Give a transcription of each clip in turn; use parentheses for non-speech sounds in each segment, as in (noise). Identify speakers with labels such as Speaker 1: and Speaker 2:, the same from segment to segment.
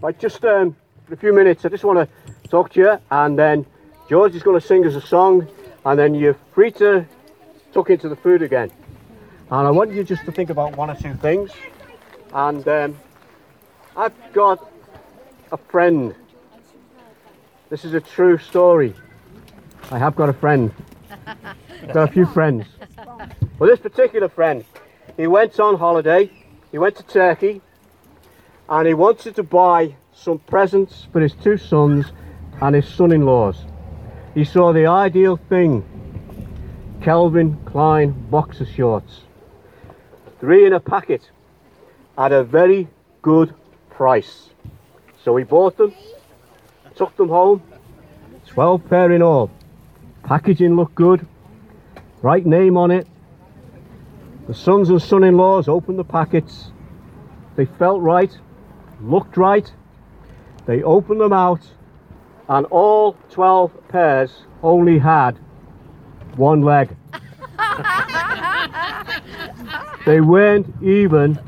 Speaker 1: Right, just um, for a few minutes, I just want to talk to you, and then George is going to sing us a song, and then you're free to tuck into the food again. And I want you just to think about one or two things. And um, I've got a friend. This is a true story. I have got a friend. I've (laughs) got a few friends. Well, this particular friend, he went on holiday. He went to Turkey, and he wanted to buy some presents for his two sons and his son-in-laws. He saw the ideal thing, Calvin Klein boxer shorts. Three in a packet at a very good price. So he bought them, took them home, 12 pair in all. Packaging looked good, right name on it. The sons and son-in-laws opened the packets. They felt right, looked right. They opened them out and all 12 pairs only had one leg. (laughs) they weren't even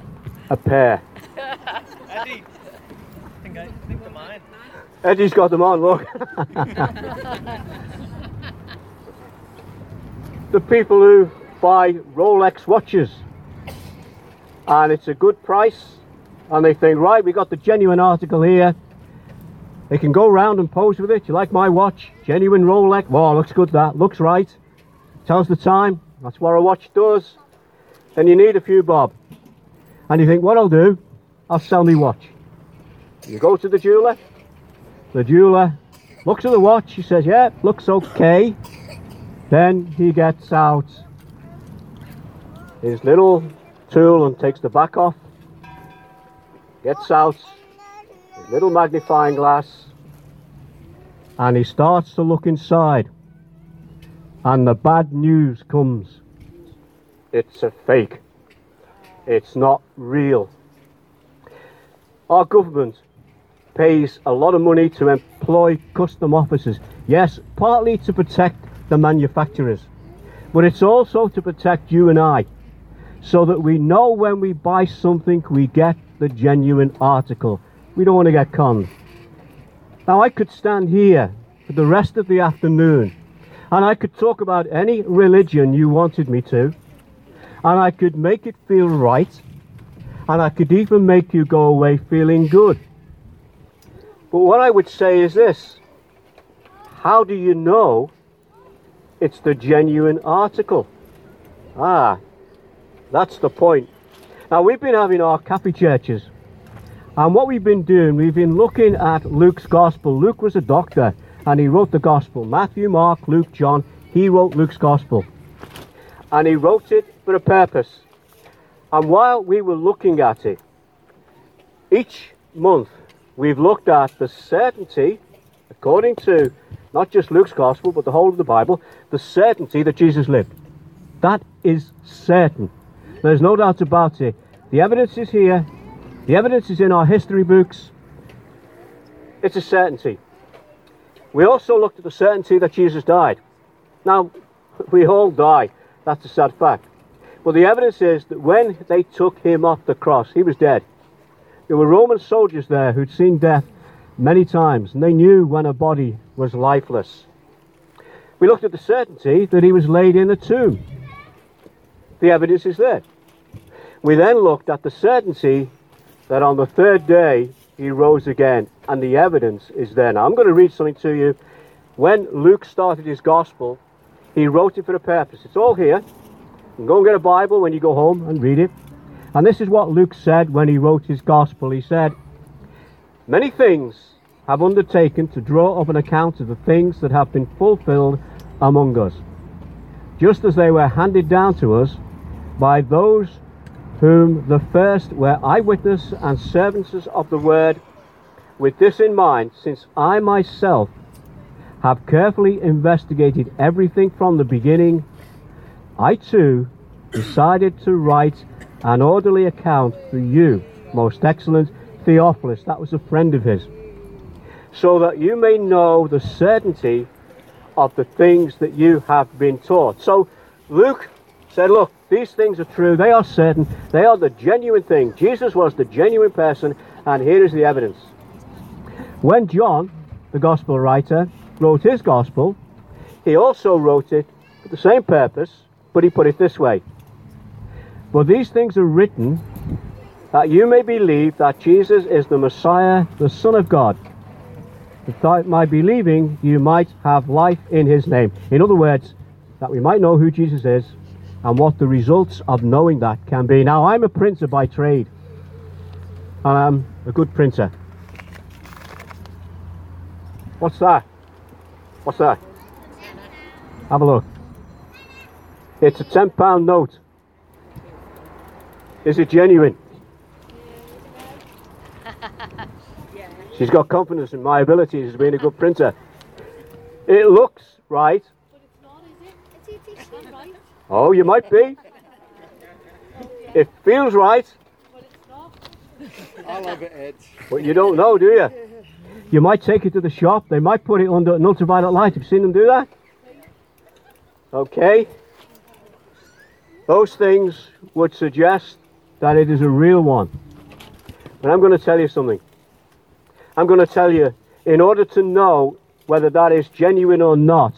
Speaker 1: a pair.
Speaker 2: Eddie, I think, I think they're mine.
Speaker 1: Eddie's got them on, look. (laughs) the people who buy Rolex watches and it's a good price and they think, right, we got the genuine article here. They can go around and pose with it. You like my watch? Genuine Rolex. Wow, looks good that. Looks right. Tells the time. That's what a watch does. Then you need a few bob. And you think, what I'll do, I'll sell me watch. You go to the jeweler. The jeweler looks at the watch. He says, yeah, looks okay. Then he gets out his little tool and takes the back off. Gets out his little magnifying glass and he starts to look inside. And the bad news comes. It's a fake. It's not real. Our government pays a lot of money to employ custom officers. Yes, partly to protect the manufacturers, but it's also to protect you and I so that we know when we buy something we get the genuine article. We don't want to get conned. Now, I could stand here for the rest of the afternoon and I could talk about any religion you wanted me to, and I could make it feel right, and I could even make you go away feeling good. But what I would say is this how do you know it's the genuine article? Ah, that's the point. Now, we've been having our cafe churches, and what we've been doing, we've been looking at Luke's gospel. Luke was a doctor and he wrote the gospel. Matthew, Mark, Luke, John, he wrote Luke's gospel. And he wrote it for a purpose. And while we were looking at it, each month we've looked at the certainty, according to not just Luke's gospel, but the whole of the Bible, the certainty that Jesus lived. That is certain. There's no doubt about it. The evidence is here. The evidence is in our history books. It's a certainty. We also looked at the certainty that Jesus died. Now, (laughs) we all die. That's a sad fact. But the evidence is that when they took him off the cross, he was dead. There were Roman soldiers there who'd seen death many times, and they knew when a body was lifeless. We looked at the certainty that he was laid in a tomb. The evidence is there. We then looked at the certainty that on the third day he rose again, and the evidence is there. Now, I'm going to read something to you. When Luke started his gospel, he wrote it for a purpose. It's all here. Go and get a Bible when you go home and read it. And this is what Luke said when he wrote his gospel. He said, Many things have undertaken to draw up an account of the things that have been fulfilled among us, just as they were handed down to us by those whom the first were eyewitnesses and servants of the word. With this in mind, since I myself have carefully investigated everything from the beginning, I too decided to write an orderly account for you, most excellent Theophilus, that was a friend of his, so that you may know the certainty of the things that you have been taught. So Luke said, Look, these things are true, they are certain, they are the genuine thing. Jesus was the genuine person, and here is the evidence. When John, the gospel writer, wrote his gospel, he also wrote it for the same purpose, but he put it this way. For these things are written that you may believe that Jesus is the Messiah, the Son of God. That by believing you might have life in his name. In other words, that we might know who Jesus is and what the results of knowing that can be. Now, I'm a printer by trade. and I'm a good printer. What's that? What's that? Have a look. It's a £10 note. Is it genuine? (laughs) She's got confidence in my abilities as being a good printer. It looks right.
Speaker 3: But it's not, is it? It's, it's not right,
Speaker 1: Oh, you might be. It feels right,
Speaker 3: but it's not.
Speaker 4: I love it, Ed.
Speaker 1: but you don't know, do you? You might take it to the shop. They might put it under an ultraviolet light. Have you seen them do that? Okay. Those things would suggest that it is a real one. But I'm going to tell you something. I'm going to tell you, in order to know whether that is genuine or not,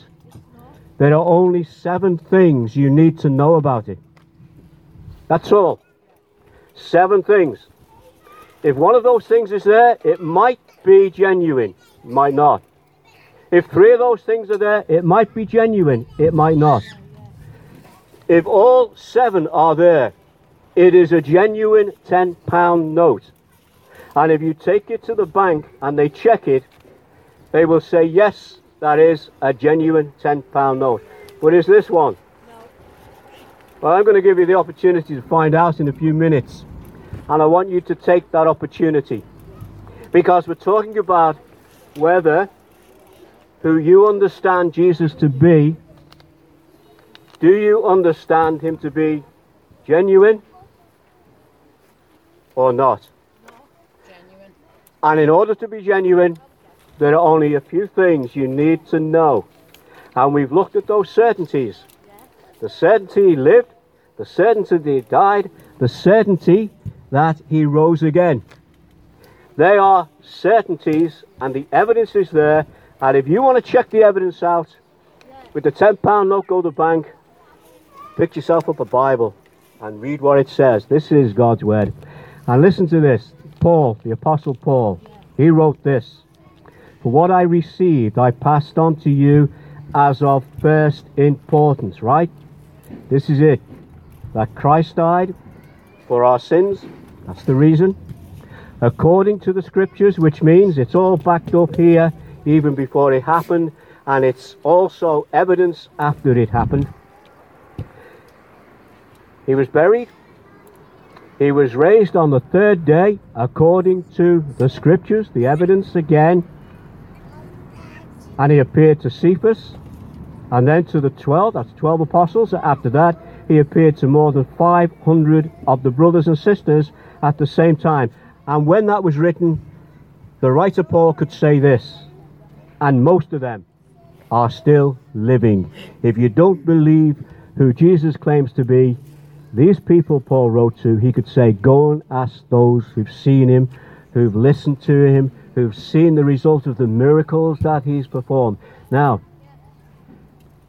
Speaker 1: there are only seven things you need to know about it. That's all. Seven things. If one of those things is there, it might be genuine, might not. If three of those things are there, it might be genuine, it might not. If all seven are there, it is a genuine £10 note. And if you take it to the bank and they check it, they will say, yes, that is a genuine £10 note. But is this one? Well, I'm going to give you the opportunity to find out in a few minutes. And I want you to take that opportunity. Because we're talking about whether who you understand Jesus to be, do you understand him to be genuine or not?
Speaker 3: Genuine.
Speaker 1: And in order to be genuine, there are only a few things you need to know. And we've looked at those certainties. The certainty he lived, the certainty that he died, the certainty that he rose again. They are certainties, and the evidence is there. And if you want to check the evidence out, with the £10 note, go to the bank, pick yourself up a Bible, and read what it says. This is God's Word. And listen to this Paul, the Apostle Paul, he wrote this For what I received, I passed on to you as of first importance, right? This is it. That Christ died for our sins. That's the reason. According to the scriptures, which means it's all backed up here even before it happened, and it's also evidence after it happened. He was buried. He was raised on the third day according to the scriptures, the evidence again. And he appeared to Cephas and then to the 12, that's 12 apostles. After that, he appeared to more than 500 of the brothers and sisters at the same time. And when that was written, the writer Paul could say this, and most of them are still living. If you don't believe who Jesus claims to be, these people Paul wrote to, he could say, Go and ask those who've seen him, who've listened to him, who've seen the result of the miracles that he's performed. Now,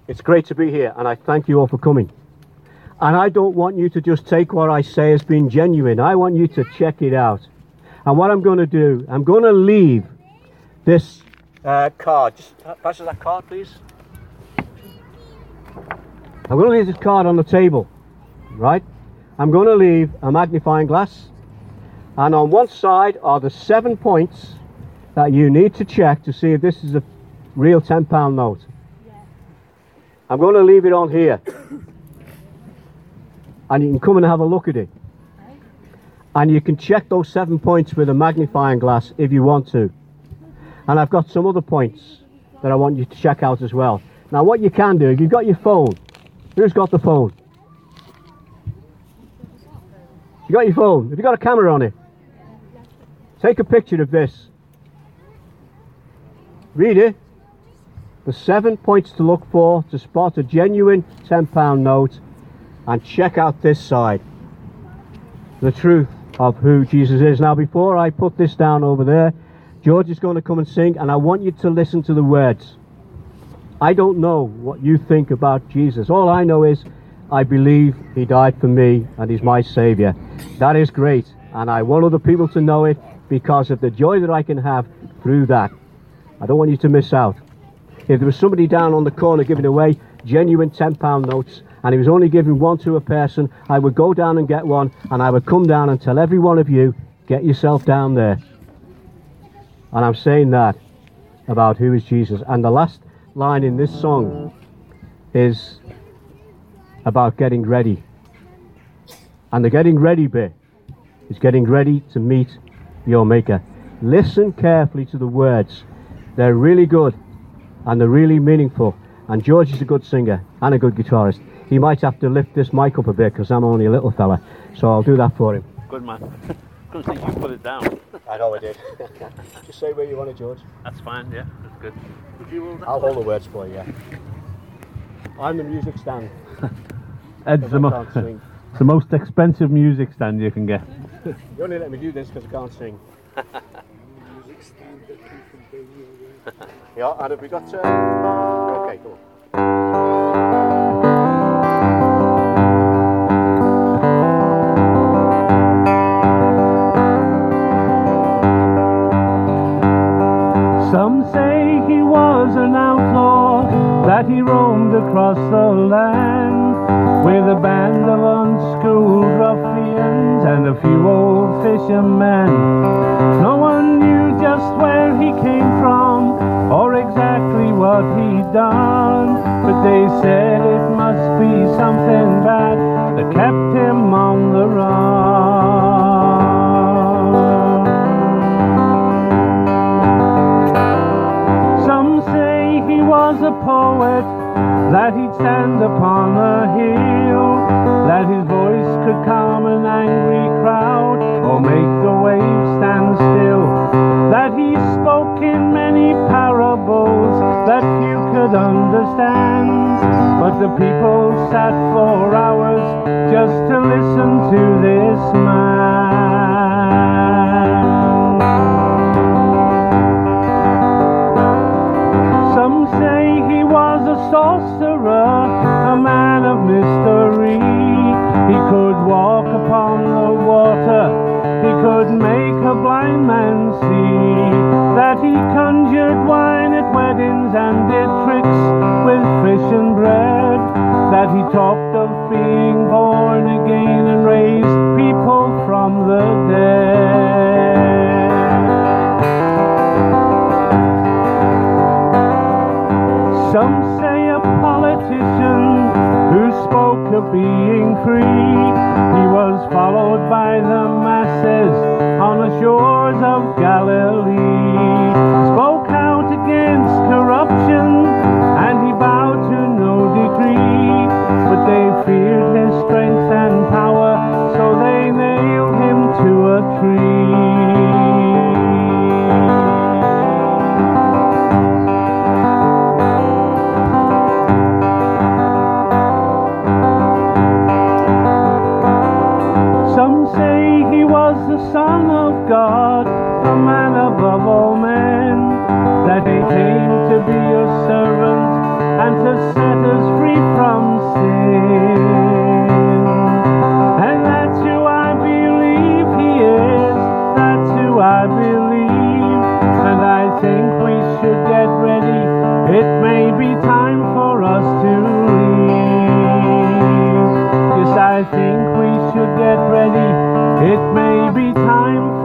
Speaker 1: it's great to be here, and I thank you all for coming. And I don't want you to just take what I say as being genuine. I want you to check it out. And what I'm going to do, I'm going to leave this uh, card. Just pass us that card, please. I'm going to leave this card on the table, right? I'm going to leave a magnifying glass, and on one side are the seven points that you need to check to see if this is a real £10 note. I'm going to leave it on here, and you can come and have a look at it. And you can check those seven points with a magnifying glass if you want to. And I've got some other points that I want you to check out as well. Now, what you can do, if you've got your phone, who's got the phone? You got your phone? Have you got a camera on it? Take a picture of this. Read it. The seven points to look for to spot a genuine £10 note and check out this side. The truth of who Jesus is. Now, before I put this down over there, George is going to come and sing, and I want you to listen to the words. I don't know what you think about Jesus. All I know is I believe he died for me and he's my Saviour. That is great, and I want other people to know it because of the joy that I can have through that. I don't want you to miss out. If there was somebody down on the corner giving away genuine £10 notes and he was only giving one to a person, I would go down and get one and I would come down and tell every one of you, get yourself down there. And I'm saying that about who is Jesus. And the last line in this song is about getting ready. And the getting ready bit is getting ready to meet your Maker. Listen carefully to the words. They're really good and they're really meaningful. And George is a good singer and a good guitarist. He might have to lift this mic up a bit because I'm only a little fella. So I'll do that for him.
Speaker 5: Good man. (laughs) Couldn't think you put it down. (laughs)
Speaker 1: I know I did. (laughs) Just say where you want it, George.
Speaker 5: That's fine, yeah, that's good. Would you hold that?
Speaker 1: I'll hold the words for you. Yeah. I'm the music stand.
Speaker 6: Ed's
Speaker 1: 'cause
Speaker 6: the, mo- it's the most expensive music stand you can get.
Speaker 1: You only let me do this because I can't sing.
Speaker 4: Music stand that come from doing your work.
Speaker 1: Yeah, and have we got? Uh... Okay, go on.
Speaker 6: What he'd done, but they said it must be something bad that kept him on the run. Some say he was a poet, that he'd stand upon a hill, that his voice could calm an angry crowd or make the waves stand still, that he spoke in many parables that few could understand. But the people sat for hours just to listen to this man. Some say he was a sorcerer, a man make a blind man see. That he conjured wine at weddings and did tricks with fish and bread. That he talked of being born again and raised people from the dead. Some say a politician who spoke of being free. Time for us to leave. Yes, I think we should get ready. It may be time